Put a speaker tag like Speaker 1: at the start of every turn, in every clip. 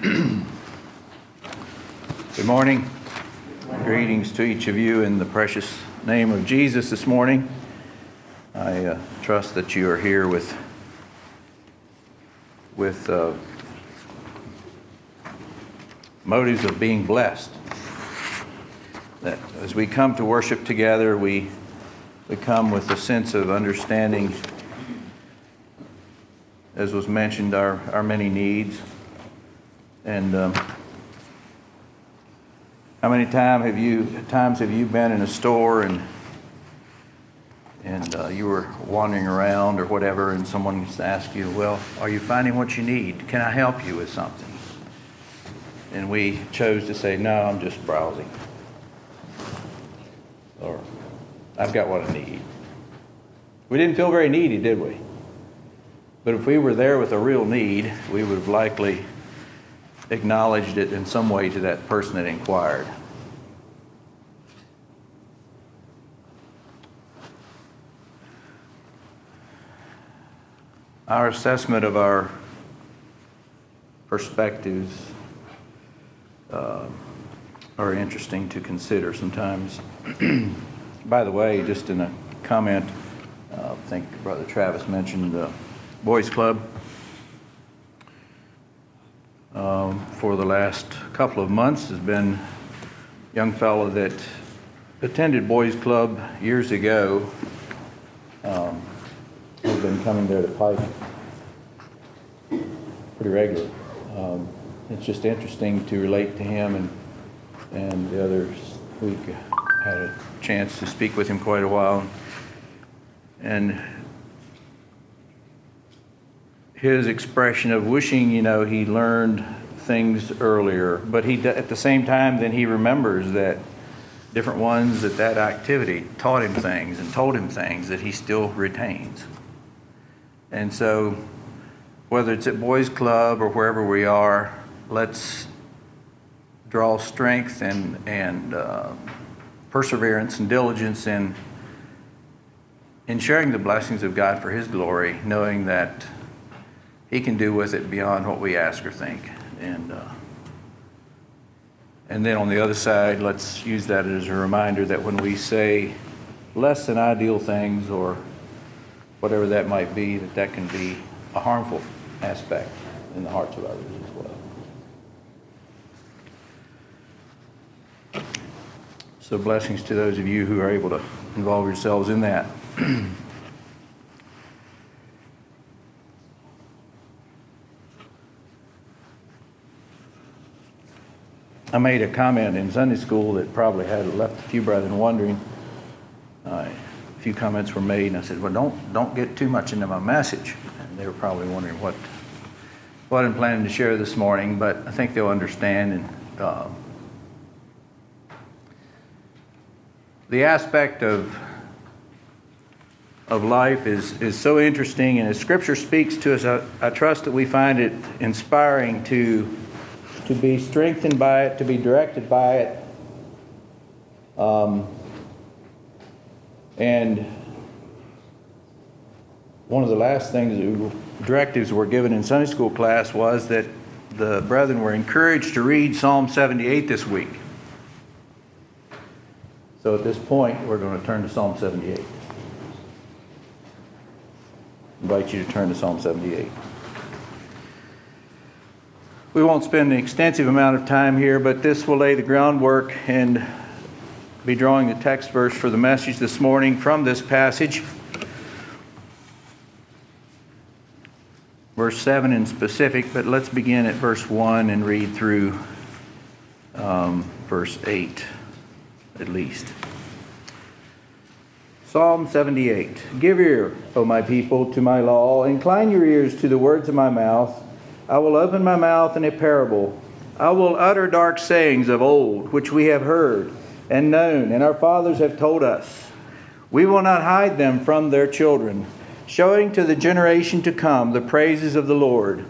Speaker 1: Good morning. Greetings to each of you in the precious name of Jesus this morning. I uh, trust that you are here with with uh, motives of being blessed. That as we come to worship together, we we come with a sense of understanding, as was mentioned, our, our many needs. And um, how many time have you times have you been in a store and and uh, you were wandering around or whatever, and someone asked you, "Well, are you finding what you need? Can I help you with something?" And we chose to say, "No, I'm just browsing," or I've got what I need. We didn't feel very needy, did we? But if we were there with a real need, we would have likely acknowledged it in some way to that person that inquired. Our assessment of our perspectives uh, are interesting to consider sometimes. By the way, just in a comment, uh, I think Brother Travis mentioned the Boys Club. Um, for the last couple of months has been a young fellow that attended Boys Club years ago. Um, has been coming there to Pike pretty regularly. Um, it's just interesting to relate to him and and the other week had a chance to speak with him quite a while. And his expression of wishing, you know, he learned things earlier, but he at the same time then he remembers that different ones at that activity taught him things and told him things that he still retains. And so whether it's at boys club or wherever we are, let's draw strength and and uh, perseverance and diligence in, in sharing the blessings of God for His glory, knowing that He can do with it beyond what we ask or think. And, uh, and then on the other side, let's use that as a reminder that when we say less than ideal things or whatever that might be, that that can be a harmful aspect in the hearts of others as well. So, blessings to those of you who are able to involve yourselves in that. I made a comment in Sunday school that probably had left a few brethren wondering. Uh, a few comments were made, and I said, "Well, don't don't get too much into my message." And they were probably wondering what what I'm planning to share this morning, but I think they'll understand and. Uh, the aspect of of life is, is so interesting, and as Scripture speaks to us, I, I trust that we find it inspiring to, to be strengthened by it, to be directed by it. Um, and one of the last things, directives were given in Sunday school class was that the brethren were encouraged to read Psalm 78 this week. So at this point, we're going to turn to Psalm 78. I invite you to turn to Psalm 78. We won't spend an extensive amount of time here, but this will lay the groundwork and be drawing the text verse for the message this morning from this passage. Verse 7 in specific, but let's begin at verse 1 and read through um, verse 8 at least. Psalm 78 Give ear, O my people, to my law. Incline your ears to the words of my mouth. I will open my mouth in a parable. I will utter dark sayings of old, which we have heard and known, and our fathers have told us. We will not hide them from their children, showing to the generation to come the praises of the Lord,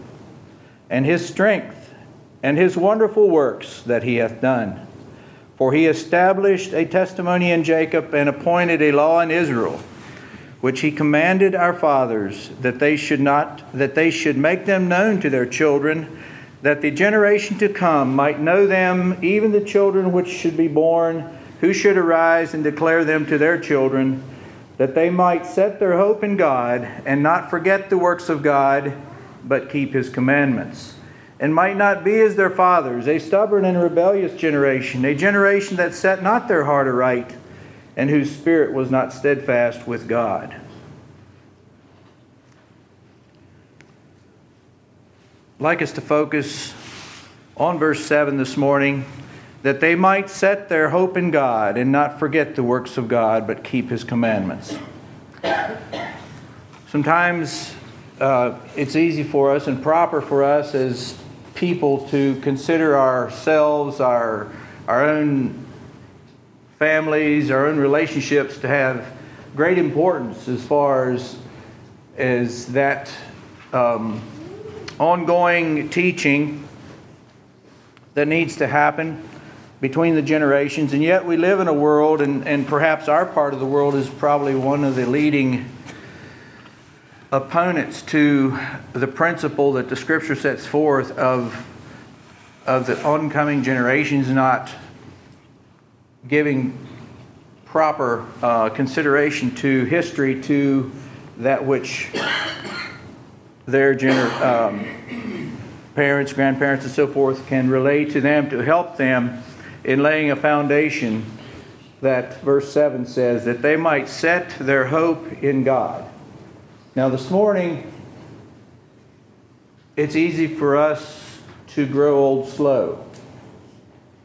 Speaker 1: and his strength, and his wonderful works that he hath done. For he established a testimony in Jacob and appointed a law in Israel, which he commanded our fathers that they should not that they should make them known to their children, that the generation to come might know them, even the children which should be born, who should arise and declare them to their children, that they might set their hope in God and not forget the works of God, but keep his commandments, and might not be as their fathers, a stubborn and rebellious generation, a generation that set not their heart aright, and whose spirit was not steadfast with God. I'd like us to focus on verse 7 this morning that they might set their hope in God and not forget the works of God, but keep His commandments. Sometimes uh, it's easy for us and proper for us as people to consider ourselves, our, our own families, our own relationships to have great importance as far as, as that um, ongoing teaching that needs to happen between the generations. And yet we live in a world, and, and perhaps our part of the world is probably one of the leading opponents to the principle that the scripture sets forth of, of the oncoming generations not giving proper uh, consideration to history, to that which their gener- um, parents, grandparents, and so forth can relate to them to help them in laying a foundation that verse 7 says that they might set their hope in God. Now, this morning, it's easy for us to grow old slow.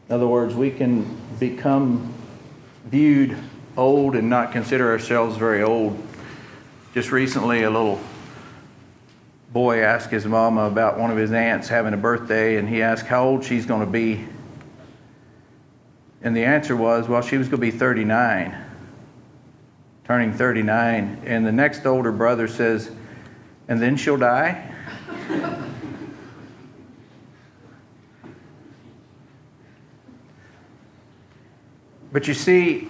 Speaker 1: In other words, we can become viewed old and not consider ourselves very old. Just recently, a little boy asked his mama about one of his aunts having a birthday, and he asked how old she's going to be. And the answer was, well, she was going to be 39, turning 39. And the next older brother says, and then she'll die? but you see,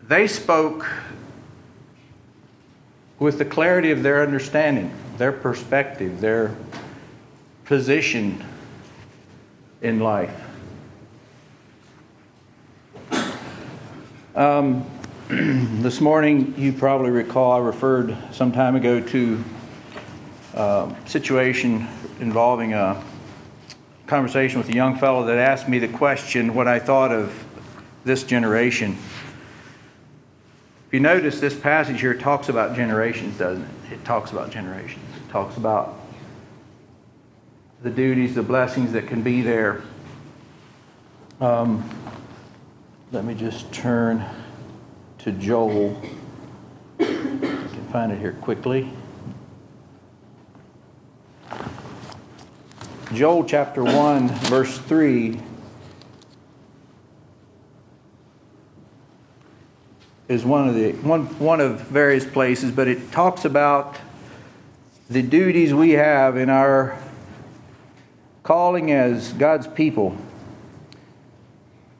Speaker 1: they spoke with the clarity of their understanding, their perspective, their position in life. Um, this morning, you probably recall I referred some time ago to a situation involving a conversation with a young fellow that asked me the question what I thought of this generation. If you notice, this passage here talks about generations, doesn't it? It talks about generations. It talks about the duties, the blessings that can be there. Um, let me just turn to Joel. I can find it here quickly. Joel chapter 1, verse 3 is one of the one, one of various places, but it talks about the duties we have in our calling as God's people.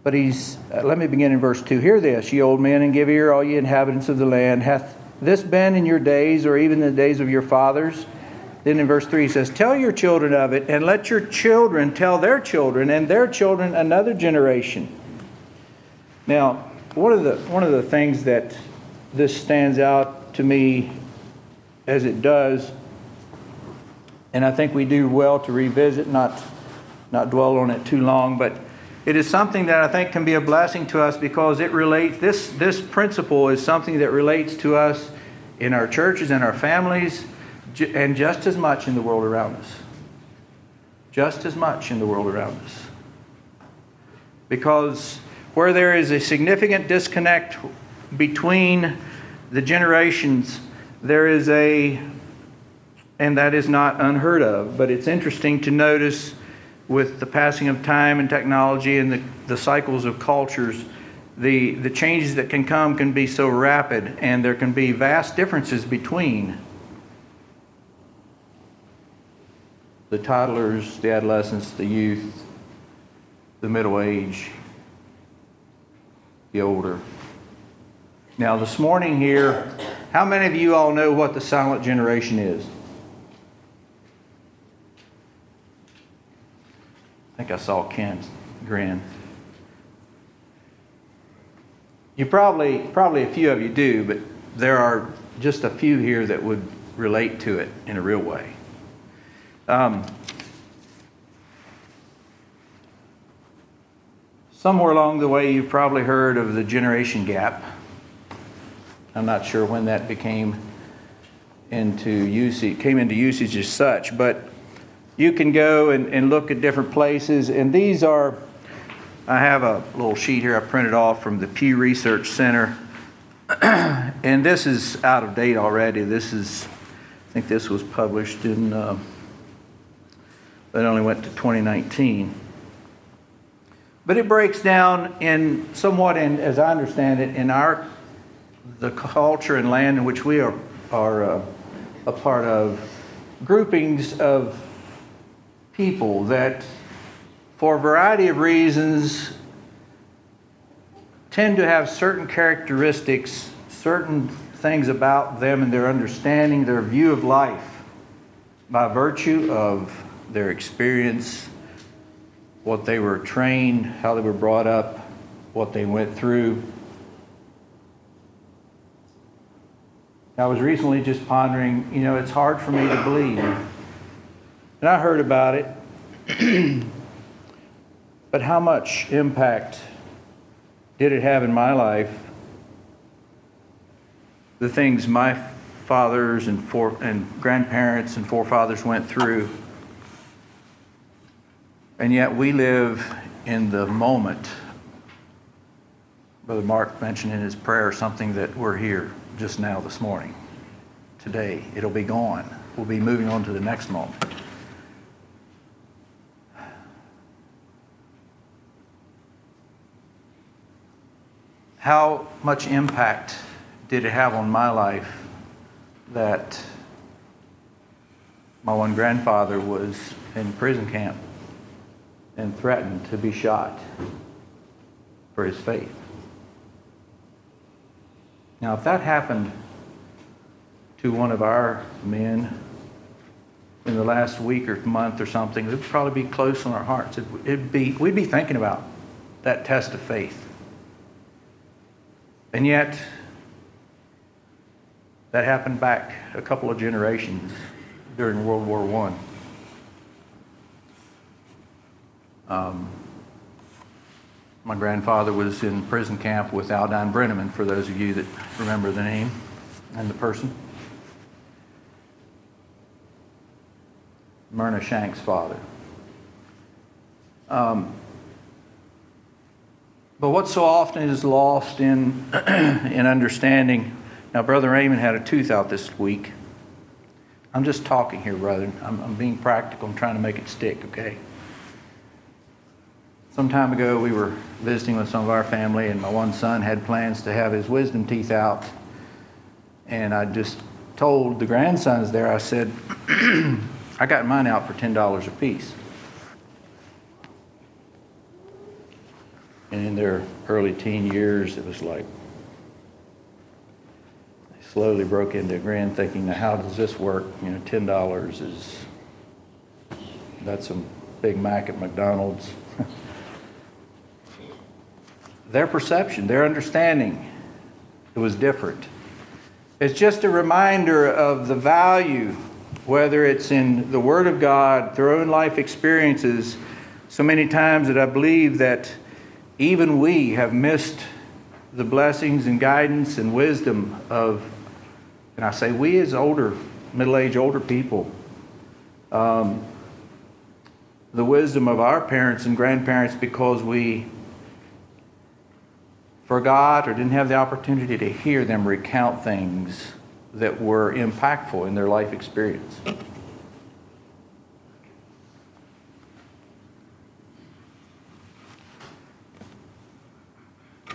Speaker 1: But he's, uh, let me begin in verse 2. Hear this, ye old men, and give ear, all ye inhabitants of the land. Hath this been in your days, or even in the days of your fathers? Then in verse 3 he says, Tell your children of it, and let your children tell their children, and their children another generation. Now, one of the, one of the things that this stands out to me as it does, and I think we do well to revisit, not, not dwell on it too long, but it is something that I think can be a blessing to us because it relates, this, this principle is something that relates to us in our churches and our families, and just as much in the world around us. Just as much in the world around us. Because where there is a significant disconnect between the generations, there is a, and that is not unheard of, but it's interesting to notice with the passing of time and technology and the, the cycles of cultures, the, the changes that can come can be so rapid, and there can be vast differences between the toddlers, the adolescents, the youth, the middle age, the older. Now, this morning here, how many of you all know what the silent generation is? I think I saw Ken's grin. You probably, probably a few of you do, but there are just a few here that would relate to it in a real way. Um, somewhere along the way, you've probably heard of the generation gap. I'm not sure when that became into usage, came into usage as such, but you can go and, and look at different places, and these are. I have a little sheet here I printed off from the Pew Research Center, and this is out of date already. This is, I think this was published in, uh, it only went to 2019. But it breaks down in somewhat, in, as I understand it, in our the culture and land in which we are are uh, a part of, groupings of people that, for a variety of reasons, tend to have certain characteristics, certain things about them and their understanding, their view of life, by virtue of their experience, what they were trained, how they were brought up, what they went through. I was recently just pondering, you know, it's hard for me to believe. And I heard about it. but how much impact did it have in my life? The things my fathers and, and grandparents and forefathers went through. And yet we live in the moment. Brother Mark mentioned in his prayer something that we're here just now this morning. Today, it'll be gone. We'll be moving on to the next moment. How much impact did it have on my life that my one grandfather was in prison camp and threatened to be shot for his faith? Now, if that happened to one of our men in the last week or month or something, it would probably be close on our hearts. It'd be, we'd be thinking about that test of faith. And yet, that happened back a couple of generations during World War I. Um, my grandfather was in prison camp with Aldine Brenneman, for those of you that remember the name and the person. Myrna Shank's father. Um, but what so often is lost in, in understanding. Now, Brother Raymond had a tooth out this week. I'm just talking here, brother. I'm, I'm being practical. I'm trying to make it stick, okay? Some time ago, we were visiting with some of our family, and my one son had plans to have his wisdom teeth out. And I just told the grandsons there, I said, I got mine out for $10 a piece. And in their early teen years, it was like they slowly broke into a grin, thinking, now how does this work? You know, $10 is, that's a Big Mac at McDonald's their perception, their understanding, it was different. It's just a reminder of the value, whether it's in the Word of God, their own life experiences, so many times that I believe that even we have missed the blessings and guidance and wisdom of, and I say we as older, middle aged older people, um, the wisdom of our parents and grandparents because we forgot or didn't have the opportunity to hear them recount things that were impactful in their life experience.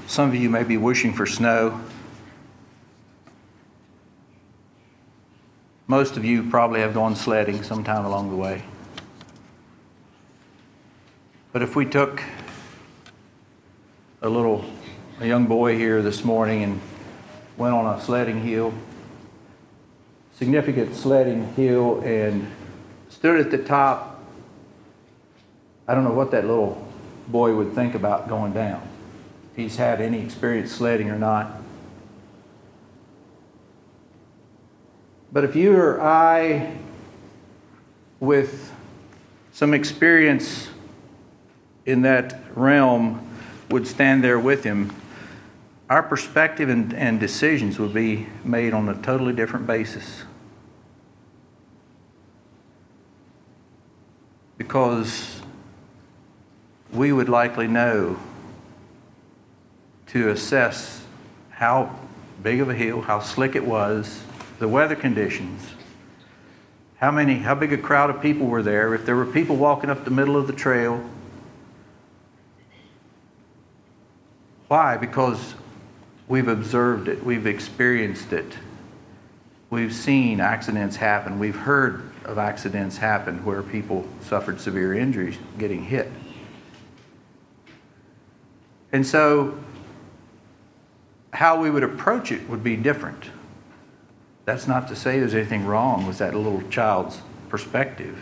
Speaker 1: Some of you may be wishing for snow. Most of you probably have gone sledding sometime along the way. But if we took a little a young boy here this morning and went on a sledding hill, significant sledding hill, and stood at the top. I don't know what that little boy would think about going down. If he's had any experience sledding or not. But if you or I, with some experience in that realm, would stand there with him, our perspective and, and decisions would be made on a totally different basis. Because we would likely know to assess how big of a hill, how slick it was, the weather conditions, how many, how big a crowd of people were there, if there were people walking up the middle of the trail. Why? Because we've observed it, we've experienced it, we've seen accidents happen, we've heard of accidents happen where people suffered severe injuries getting hit. And so, how we would approach it would be different. That's not to say there's anything wrong with that little child's perspective.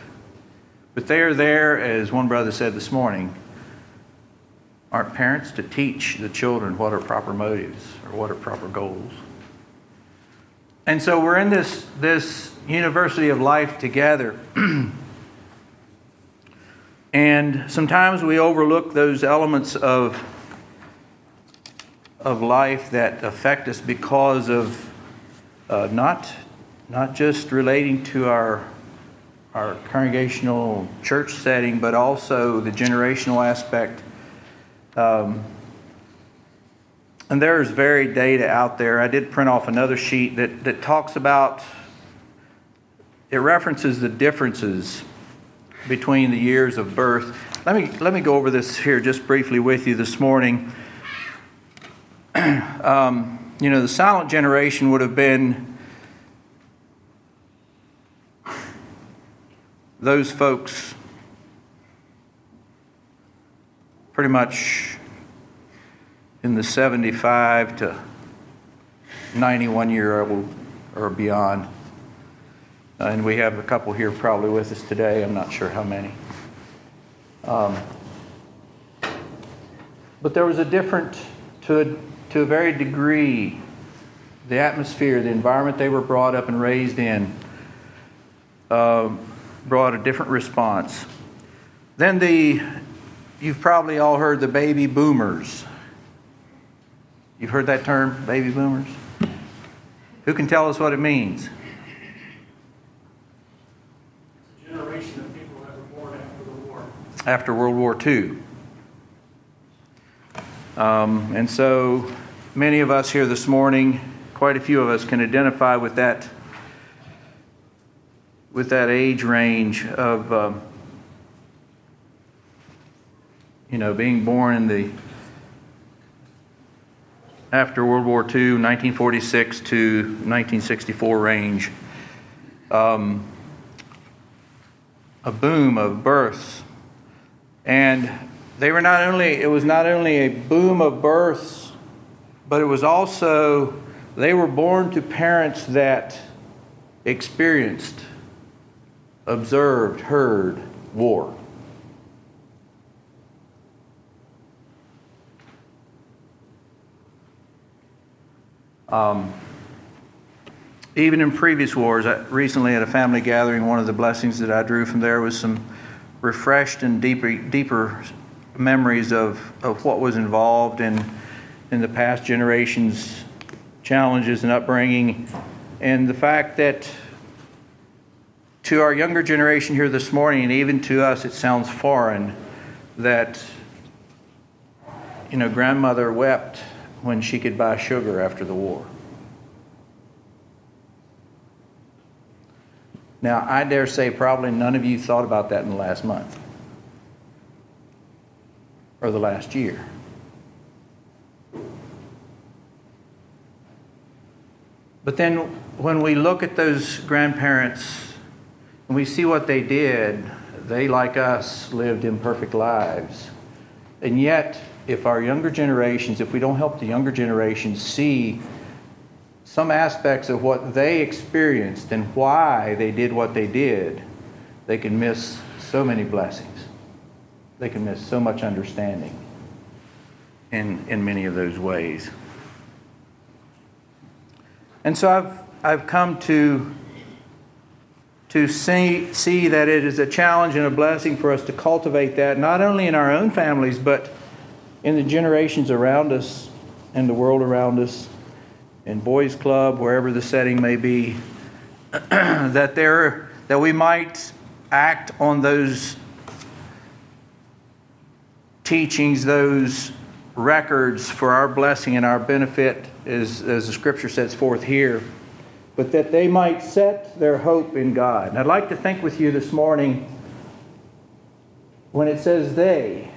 Speaker 1: But they are there, as one brother said this morning, aren't parents to teach the children what are proper motives or what are proper goals. And so we're in this, this university of life together. and sometimes we overlook those elements of, of life that affect us because of uh, not, not just relating to our, our congregational church setting, but also the generational aspect. Um, and there's varied data out there. I did print off another sheet that, that talks about, it references the differences between the years of birth. Let me, let me go over this here just briefly with you this morning. um, you know, the silent generation would have been those folks pretty much in the 75 to 91 year old or beyond. Uh, and we have a couple here probably with us today. I'm not sure how many. Um, but there was a different, to a to a very degree, the atmosphere, the environment they were brought up and raised in, uh, brought a different response. Then the, you've probably all heard the baby boomers. You've heard that term, baby boomers? Who can tell us what it means?
Speaker 2: It's a generation of people that were born after the war.
Speaker 1: After World War II. Um, and so many of us here this morning, quite a few of us, can identify with that with that age range of um, you know being born in the after World War II, 1946 to 1964 range. Um, a boom of births. And they were not only, it was not only a boom of births, but it was also, they were born to parents that experienced, observed, heard war. Um, even in previous wars, I, recently at a family gathering, one of the blessings that I drew from there was some refreshed and deeper, deeper memories of, of what was involved in, in the past generations' challenges and upbringing, and the fact that to our younger generation here this morning, and even to us, it sounds foreign that, you know, grandmother wept when she could buy sugar after the war. Now, I dare say probably none of you thought about that in the last month or the last year. But then when we look at those grandparents and we see what they did, they, like us, lived imperfect lives. And yet, if our younger generations, if we don't help the younger generations see some aspects of what they experienced and why they did what they did, they can miss so many blessings. they can miss so much understanding in, in many of those ways. And so I've, I've come to, to see, see that it is a challenge and a blessing for us to cultivate that, not only in our own families, but in the generations around us and the world around us, in boys' club, wherever the setting may be, that there that we might act on those teachings, those records for our blessing and our benefit, as, as the scripture sets forth here, but that they might set their hope in God. And I'd like to think with you this morning when it says they,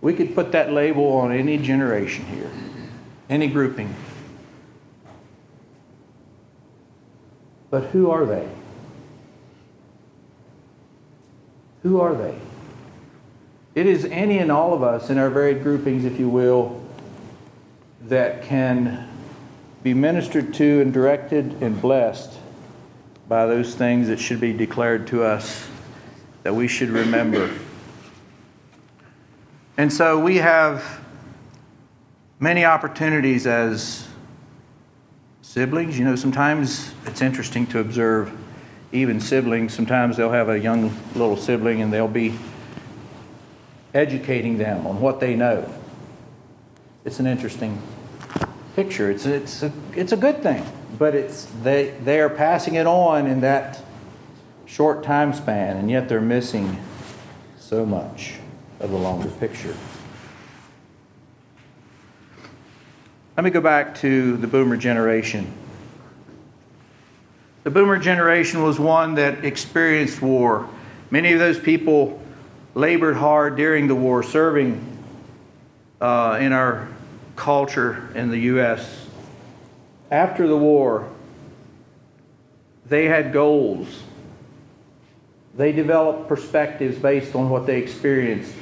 Speaker 1: we could put that label on any generation here, any grouping. But who are they? Who are they? It is any and all of us in our varied groupings, if you will, that can be ministered to and directed and blessed by those things that should be declared to us that we should remember. And so we have many opportunities as siblings. You know, sometimes it's interesting to observe even siblings. Sometimes they'll have a young little sibling and they'll be educating them on what they know. It's an interesting picture. It's, it's, a, it's a good thing, but it's, they, they are passing it on in that short time span, and yet they're missing so much of the longer picture. Let me go back to the boomer generation. The boomer generation was one that experienced war. Many of those people labored hard during the war, serving uh, in our culture in the U.S. After the war, they had goals. They developed perspectives based on what they experienced.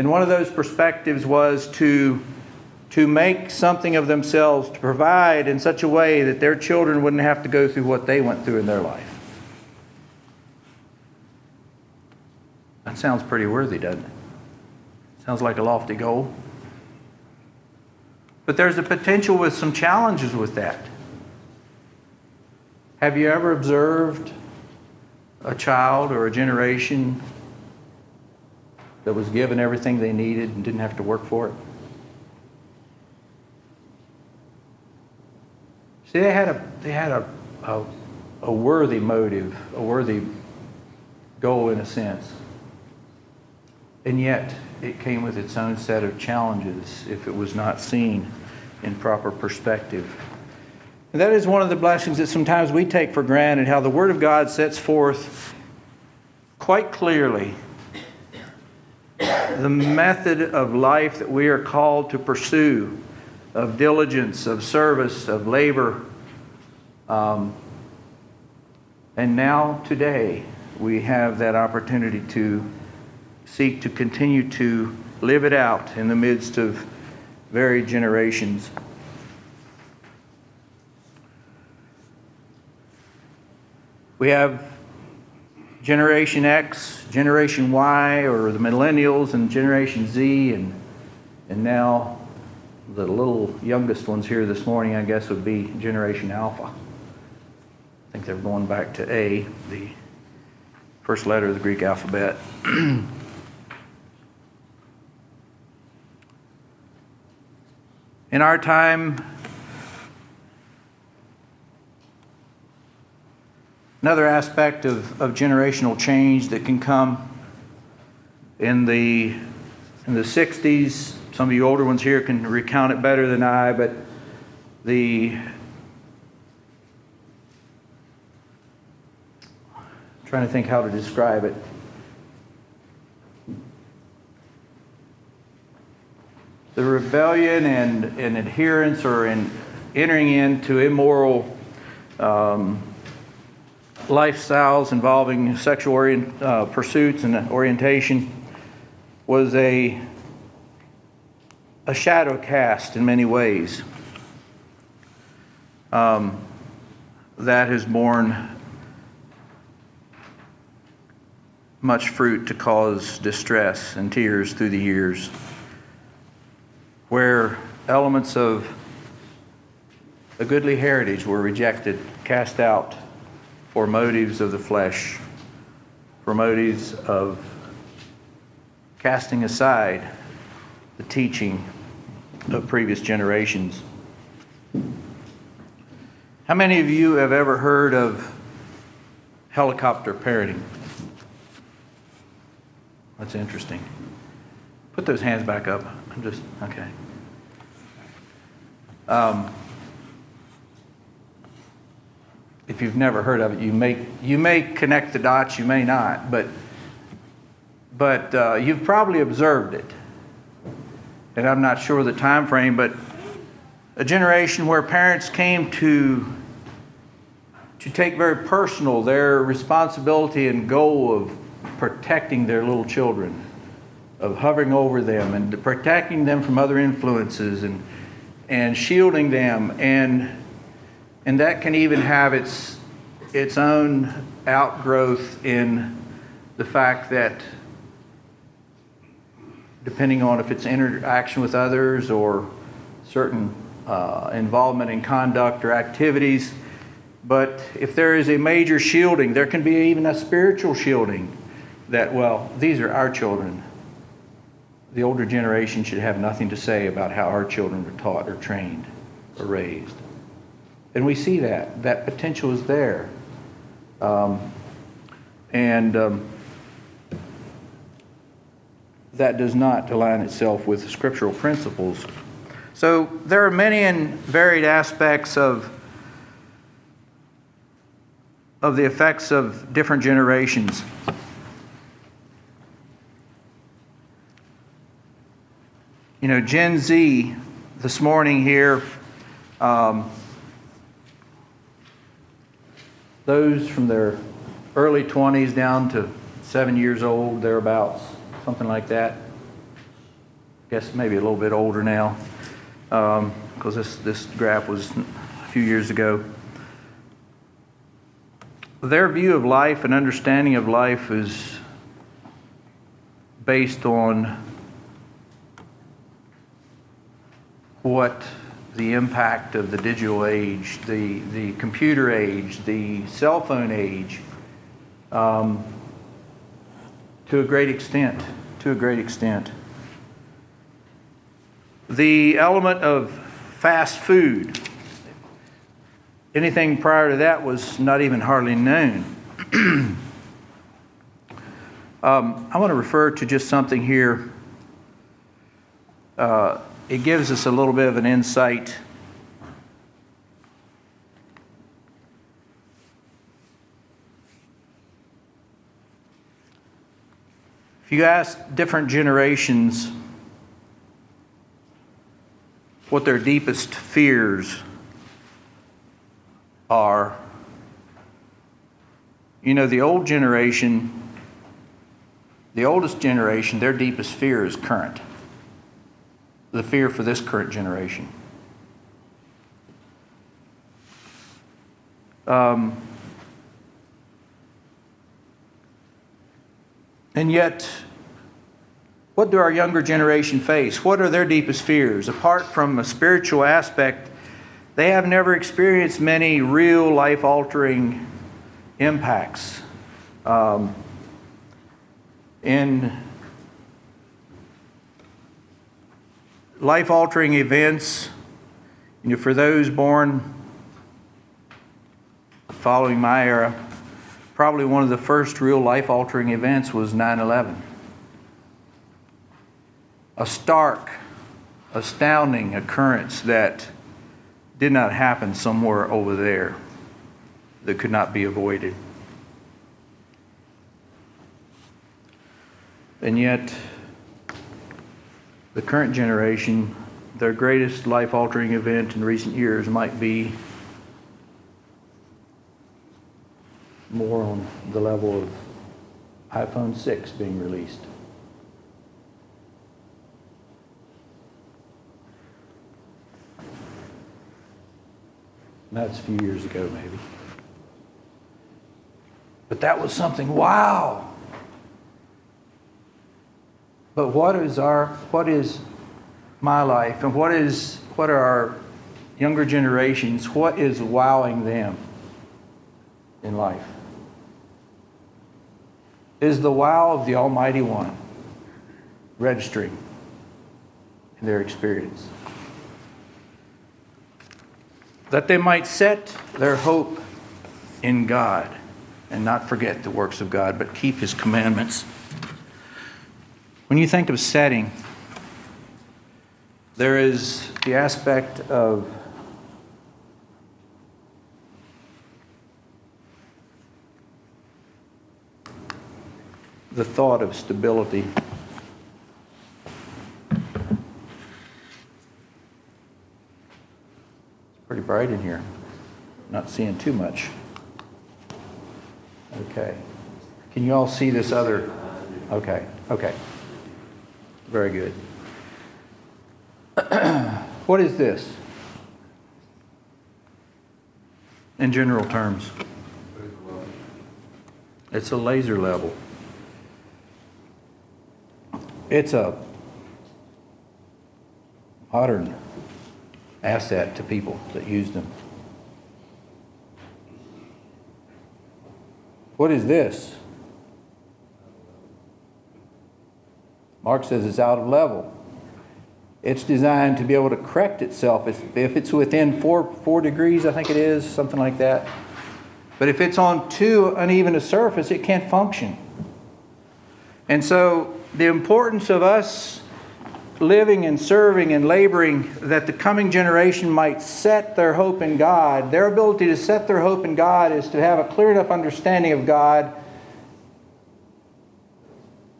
Speaker 1: And one of those perspectives was to, to make something of themselves, to provide in such a way that their children wouldn't have to go through what they went through in their life. That sounds pretty worthy, doesn't it? Sounds like a lofty goal. But there's a potential with some challenges with that. Have you ever observed a child or a generation that was given everything they needed and didn't have to work for it? See, they had a, they had a, a, a worthy motive, a worthy goal in a sense. And yet, it came with its own set of challenges if it was not seen in proper perspective. And that is one of the blessings that sometimes we take for granted how the Word of God sets forth quite clearly the method of life that we are called to pursue of diligence, of service, of labor. Um, and now, today, we have that opportunity to seek to continue to live it out in the midst of varied generations. We have Generation X, Generation Y, or the Millennials, and Generation Z, and, and now the little youngest ones here this morning, I guess, would be Generation Alpha. I think they're going back to A, the first letter of the Greek alphabet. In our time, another aspect of, of generational change that can come in the, in the 60s, some of you older ones here can recount it better than I, but the trying to think how to describe it. the rebellion and, and adherence or in entering into immoral um, lifestyles involving sexual orient, uh, pursuits and orientation was a, a shadow cast in many ways um, that has borne much fruit to cause distress and tears through the years, where elements of a goodly heritage were rejected, cast out for motives of the flesh, for motives of casting aside the teaching of previous generations. How many of you have ever heard of helicopter parenting? That's interesting. Put those hands back up. I'm just, okay. Um, if you've never heard of it, you may, you may connect the dots, you may not, but, but uh, you've probably observed it. And I'm not sure the time frame, but a generation where parents came to, to take very personal their responsibility and goal of protecting their little children, of hovering over them and protecting them from other influences and, and shielding them. And, and that can even have its, its own outgrowth in the fact that depending on if it's interaction with others or certain uh, involvement in conduct or activities. But if there is a major shielding, there can be even a spiritual shielding that, well, these are our children. The older generation should have nothing to say about how our children were taught or trained or raised. And we see that. That potential is there. Um, and um, that does not align itself with scriptural principles. So there are many and varied aspects of, of the effects of different generations. You know, Gen Z this morning here, um, those from their early 20s down to seven years old, thereabouts, something like that. I guess maybe a little bit older now, because um, this, this graph was a few years ago. Their view of life and understanding of life is based on what the impact of the digital age, the, the computer age, the cell phone age, um, to a great extent. To a great extent. The element of fast food. Anything prior to that was not even hardly known. um, I want to refer to just something here. Uh, it gives us a little bit of an insight. If you ask different generations what their deepest fears are, you know, the old generation, the oldest generation, their deepest fear is current the fear for this current generation. Um, and yet, what do our younger generation face? What are their deepest fears? Apart from a spiritual aspect, they have never experienced many real life altering impacts. Um, in life altering events, you know, for those born following my era, probably one of the first real life altering events was 9 11. A stark, astounding occurrence that did not happen somewhere over there that could not be avoided. And yet, the current generation, their greatest life altering event in recent years might be more on the level of iPhone 6 being released. That's a few years ago, maybe. But that was something, wow! But what is our what is my life and what is what are our younger generations what is wowing them in life? Is the wow of the Almighty One registering in their experience? That they might set their hope in God and not forget the works of God, but keep His commandments. When you think of setting, there is the aspect of the thought of stability. It's pretty bright in here. Not seeing too much. Okay. Can you all see this other? Okay, okay. Very good. what is this? In general terms, it's a laser level. It's a modern asset to people that use them. What is this? Mark says it's out of level. It's designed to be able to correct itself. If it's within four, four degrees, I think it is, something like that. But if it's on too uneven a surface, it can't function. And so the importance of us living and serving and laboring that the coming generation might set their hope in God, their ability to set their hope in God is to have a clear enough understanding of God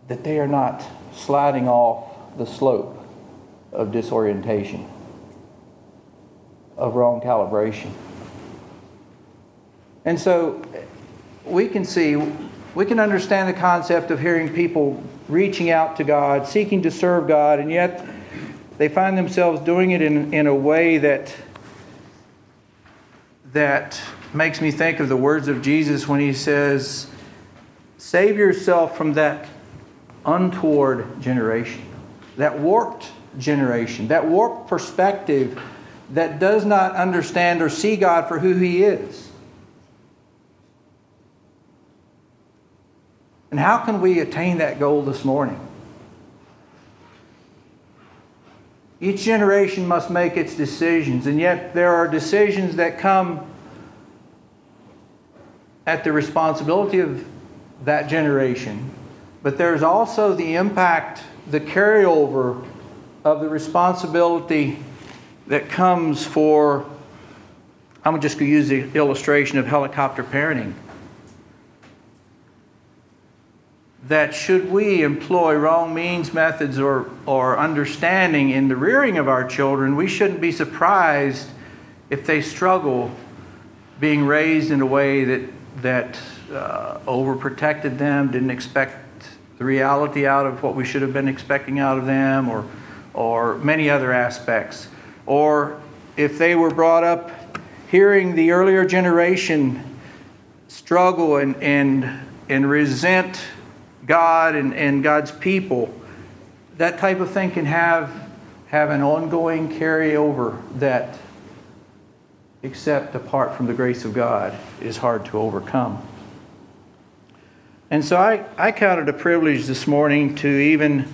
Speaker 1: that they are not sliding off the slope of disorientation, of wrong calibration. And so we can see, we can understand the concept of hearing people reaching out to God, seeking to serve God, and yet they find themselves doing it in, in a way that, that makes me think of the words of Jesus when he says, Save yourself from that untoward generation, that warped generation, that warped perspective that does not understand or see God for who He is. And how can we attain that goal this morning? Each generation must make its decisions, and yet there are decisions that come at the responsibility of that generation. But there's also the impact, the carryover of the responsibility that comes for, I'm just going to use the illustration of helicopter parenting. that should we employ wrong means, methods, or, or understanding in the rearing of our children, we shouldn't be surprised if they struggle being raised in a way that, that uh, overprotected them, didn't expect the reality out of what we should have been expecting out of them, or, or many other aspects. Or if they were brought up hearing the earlier generation struggle and, and, and resent God and, and God's people, that type of thing can have, have an ongoing carryover that, except apart from the grace of God, is hard to overcome. And so I, I count it a privilege this morning to even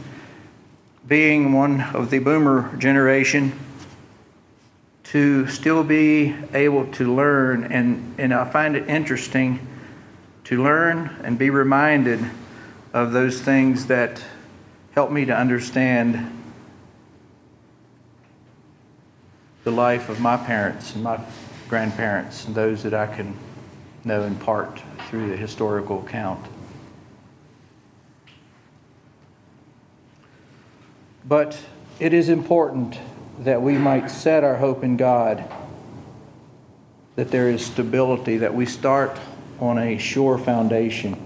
Speaker 1: being one of the boomer generation to still be able to learn and, and I find it interesting to learn and be reminded of those things that help me to understand the life of my parents and my grandparents and those that I can know in part through the historical account. But it is important that we might set our hope in God, that there is stability, that we start on a sure foundation.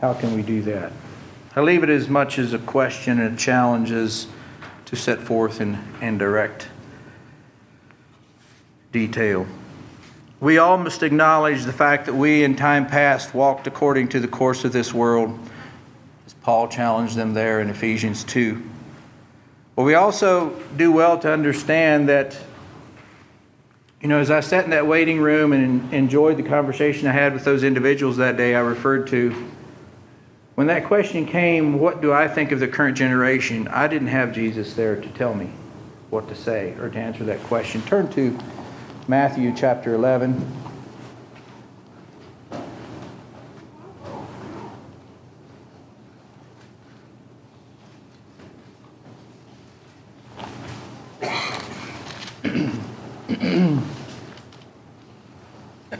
Speaker 1: How can we do that? I leave it as much as a question and a challenge as to set forth in, in direct detail. We all must acknowledge the fact that we in time past walked according to the course of this world, as Paul challenged them there in Ephesians 2. But we also do well to understand that, you know, as I sat in that waiting room and enjoyed the conversation I had with those individuals that day I referred to, when that question came, what do I think of the current generation? I didn't have Jesus there to tell me what to say or to answer that question. Turn to Matthew chapter 11.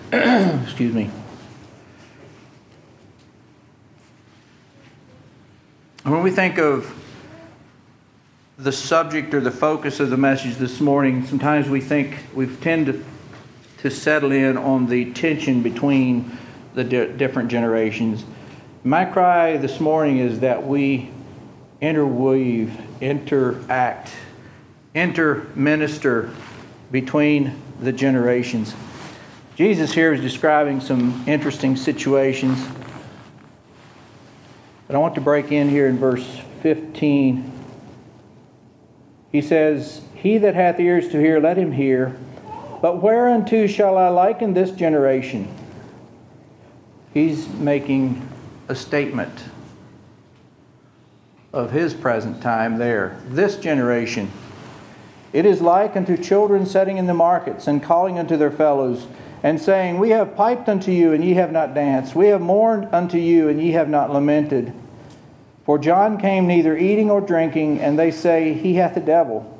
Speaker 1: Excuse me. When we think of the subject or the focus of the message this morning, sometimes we think we tend to, to settle in on the tension between the di- different generations. My cry this morning is that we interweave, interact, interminister between the generations. Jesus here is describing some interesting situations. But I want to break in here in verse 15 he says, He that hath ears to hear, let him hear. But whereunto shall I liken this generation? He's making a statement of his present time there. This generation. It is like unto children setting in the markets and calling unto their fellows and saying, We have piped unto you, and ye have not danced. We have mourned unto you, and ye have not lamented. For John came neither eating or drinking, and they say, He hath a devil.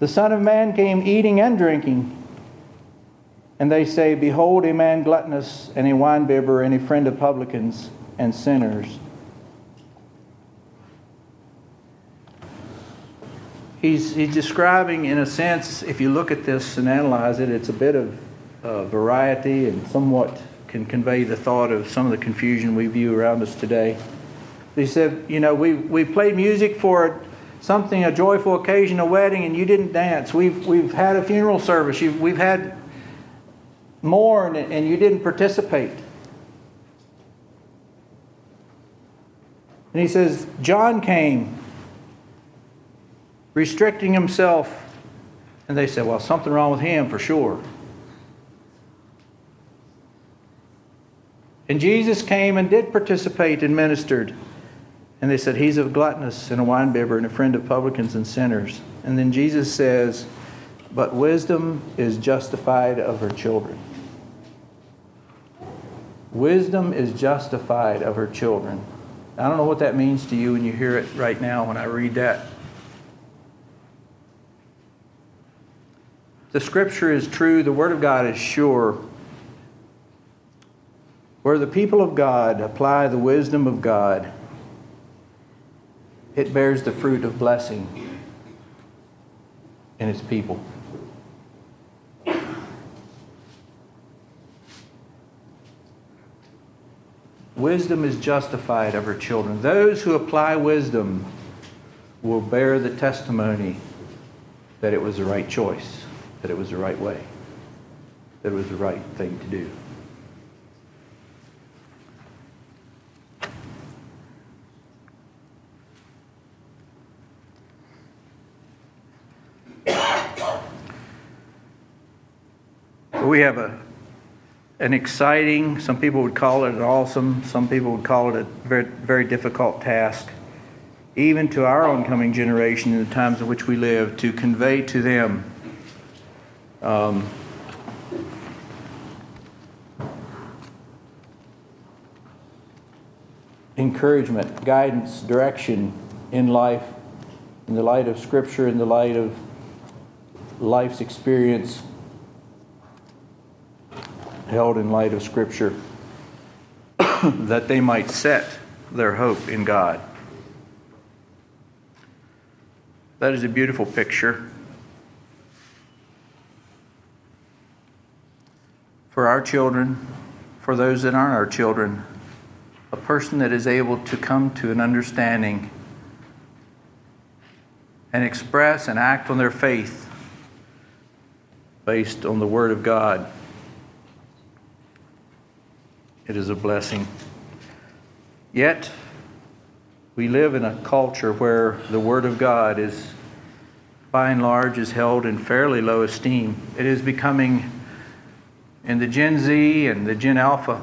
Speaker 1: The Son of Man came eating and drinking, and they say, Behold, a man gluttonous, and a winebibber, and a friend of publicans and sinners. He's, he's describing, in a sense, if you look at this and analyze it, it's a bit of uh, variety and somewhat can convey the thought of some of the confusion we view around us today. He said, You know, we, we played music for something, a joyful occasion, a wedding, and you didn't dance. We've, we've had a funeral service. You've, we've had mourn, and you didn't participate. And he says, John came restricting himself. And they said, Well, something wrong with him for sure. And Jesus came and did participate and ministered. And they said, He's a gluttonous and a winebibber and a friend of publicans and sinners. And then Jesus says, But wisdom is justified of her children. Wisdom is justified of her children. I don't know what that means to you when you hear it right now when I read that. The scripture is true, the word of God is sure. Where the people of God apply the wisdom of God, it bears the fruit of blessing in its people. Wisdom is justified of her children. Those who apply wisdom will bear the testimony that it was the right choice, that it was the right way, that it was the right thing to do. We have a an exciting, some people would call it an awesome, some people would call it a very, very difficult task, even to our oncoming generation in the times in which we live, to convey to them um, encouragement, guidance, direction in life, in the light of Scripture, in the light of life's experience held in light of Scripture, that they might set their hope in God. That is a beautiful picture. For our children, for those that aren't our children, a person that is able to come to an understanding and express and act on their faith based on the Word of God. It is a blessing. Yet, we live in a culture where the Word of God is, by and large, is held in fairly low esteem. It is becoming, in the Gen Z and the Gen Alpha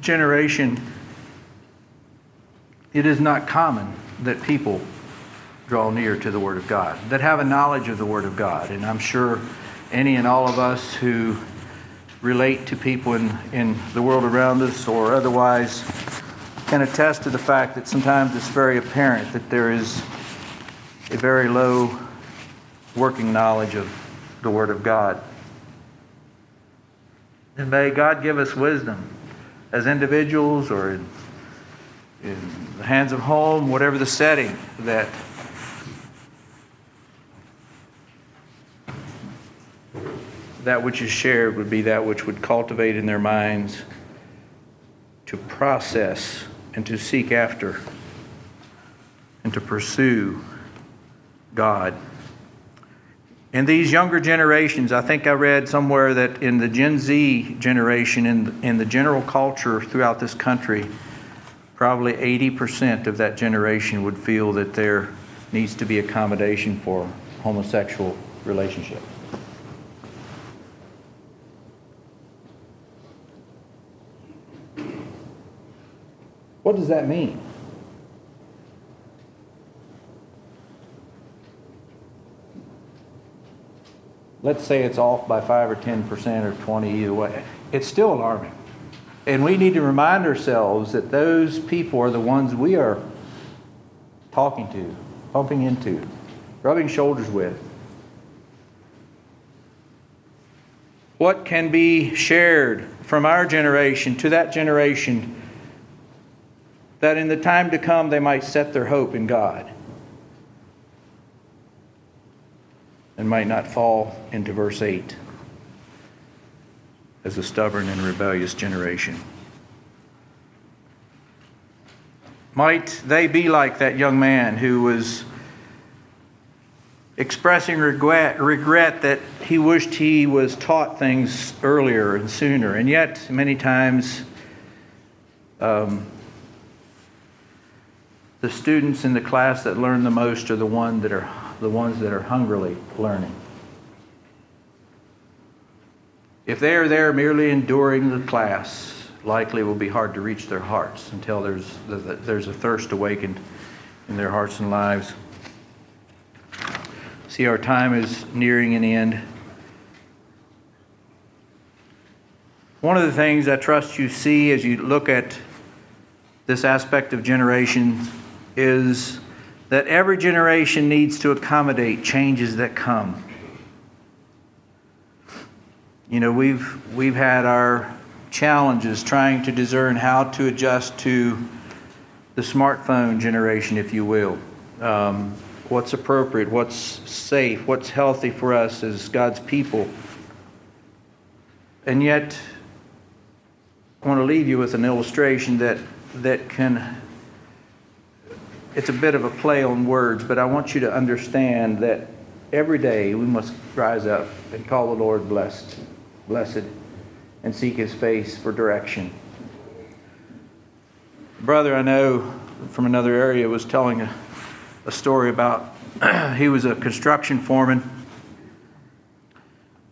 Speaker 1: generation, it is not common that people draw near to the Word of God, that have a knowledge of the Word of God. And I'm sure any and all of us who relate to people in, in the world around us or otherwise can attest to the fact that sometimes it's very apparent that there is a very low working knowledge of the Word of God. And may God give us wisdom as individuals or in, in the hands of home, whatever the setting, that that which is shared would be that which would cultivate in their minds to process and to seek after and to pursue God. In these younger generations, I think I read somewhere that in the Gen Z generation, in, in the general culture throughout this country, probably 80% of that generation would feel that there needs to be accommodation for homosexual relationships. What does that mean? Let's say it's off by 5 or 10% or 20 either way. It's still alarming. And we need to remind ourselves that those people are the ones we are talking to, bumping into, rubbing shoulders with. What can be shared from our generation to that generation that in the time to come they might set their hope in God and might not fall into verse 8 as a stubborn and rebellious generation. Might they be like that young man who was expressing regret, regret that he wished he was taught things earlier and sooner, and yet many times um, the students in the class that learn the most are the one that are the ones that are hungrily learning. If they are there merely enduring the class, likely it will be hard to reach their hearts until there's there's a thirst awakened in their hearts and lives. See, our time is nearing an end. One of the things I trust you see as you look at this aspect of generations is that every generation needs to accommodate changes that come. You know, we've, we've had our challenges trying to discern how to adjust to the smartphone generation, if you will. Um, what's appropriate, what's safe, what's healthy for us as God's people. And yet, I want to leave you with an illustration that, that can it's a bit of a play on words, but I want you to understand that every day we must rise up and call the Lord blessed, blessed, and seek his face for direction. Brother, I know from another area was telling a, a story about he was a construction foreman,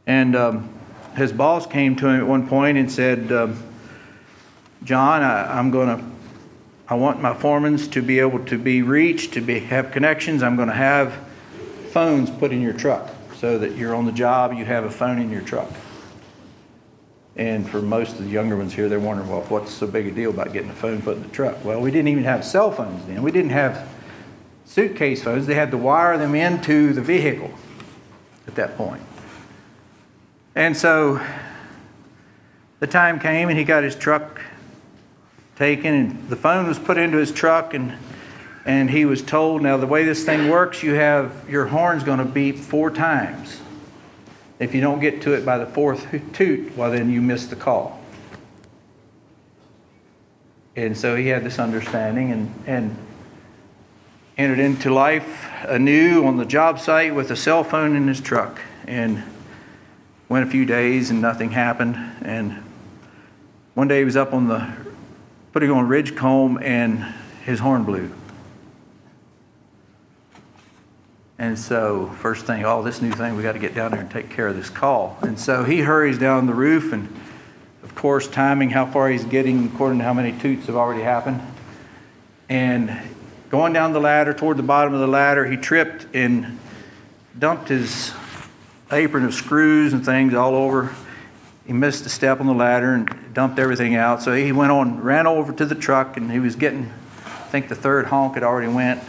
Speaker 1: and um, his boss came to him at one point and said, um, John, I, I'm going to I want my foremans to be able to be reached, to be, have connections. I'm going to have phones put in your truck so that you're on the job, you have a phone in your truck. And for most of the younger ones here, they're wondering, well, what's so big a deal about getting a phone put in the truck? Well, we didn't even have cell phones then. We didn't have suitcase phones. They had to wire them into the vehicle at that point. And so the time came and he got his truck taken, and the phone was put into his truck, and and he was told, now the way this thing works, you have your horn's going to beep four times. If you don't get to it by the fourth toot, well, then you miss the call. And so he had this understanding and, and entered into life anew on the job site with a cell phone in his truck. And Went a few days and nothing happened. And one day he was up on the, putting on ridge comb and his horn blew. And so, first thing, oh, this new thing, we got to get down there and take care of this call. And so he hurries down the roof, and of course, timing how far he's getting according to how many toots have already happened. And going down the ladder, toward the bottom of the ladder, he tripped and dumped his apron of screws and things all over. He missed a step on the ladder and dumped everything out. So he went on, ran over to the truck, and he was getting, I think the third honk had already went.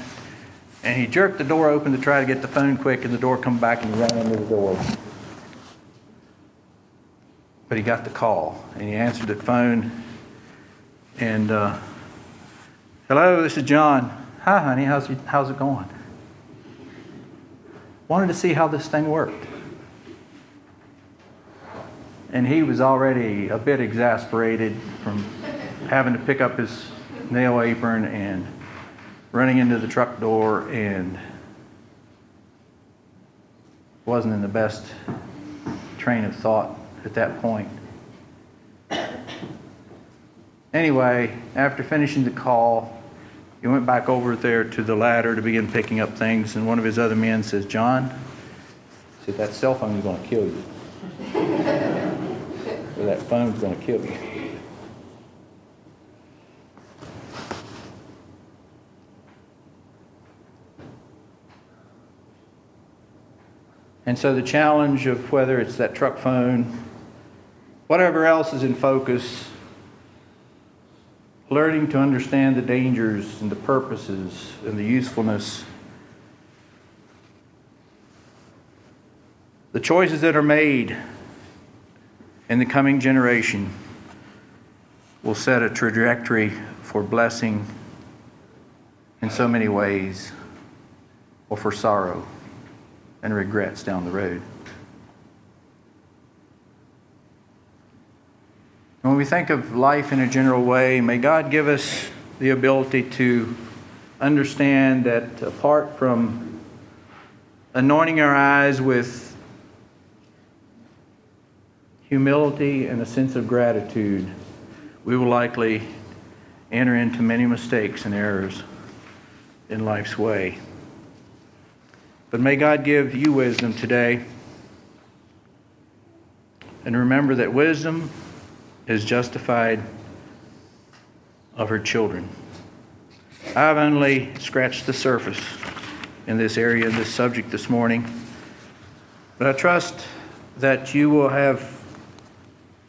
Speaker 1: And he jerked the door open to try to get the phone quick, and the door come back and he ran into the door. But he got the call, and he answered the phone. And, uh, hello, this is John. Hi, honey, how's, how's it going? Wanted to see how this thing worked. And he was already a bit exasperated from having to pick up his nail apron and running into the truck door and wasn't in the best train of thought at that point. Anyway, after finishing the call, he went back over there to the ladder to begin picking up things, and one of his other men says, John, said, that cell phone is going to kill you. that phone's going to kill you. And so the challenge of whether it's that truck phone, whatever else is in focus, learning to understand the dangers and the purposes and the usefulness, the choices that are made in the coming generation will set a trajectory for blessing in so many ways or for sorrow and regrets down the road. When we think of life in a general way, may God give us the ability to understand that apart from anointing our eyes with humility and a sense of gratitude, we will likely enter into many mistakes and errors in life's way. But may God give you wisdom today. And remember that wisdom is justified of her children. I've only scratched the surface in this area, this subject this morning. But I trust that you will have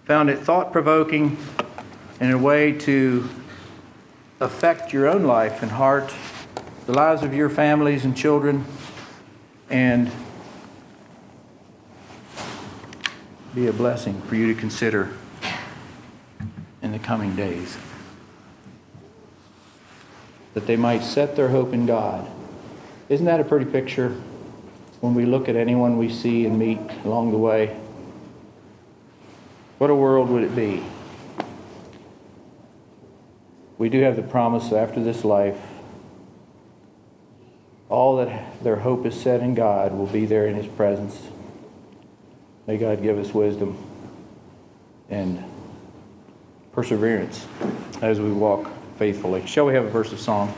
Speaker 1: found it thought provoking in a way to affect your own life and heart, the lives of your families and children and be a blessing for you to consider in the coming days. That they might set their hope in God. Isn't that a pretty picture when we look at anyone we see and meet along the way? What a world would it be? We do have the promise after this life all that their hope is set in God will be there in His presence. May God give us wisdom and perseverance as we walk faithfully. Shall we have a verse of song?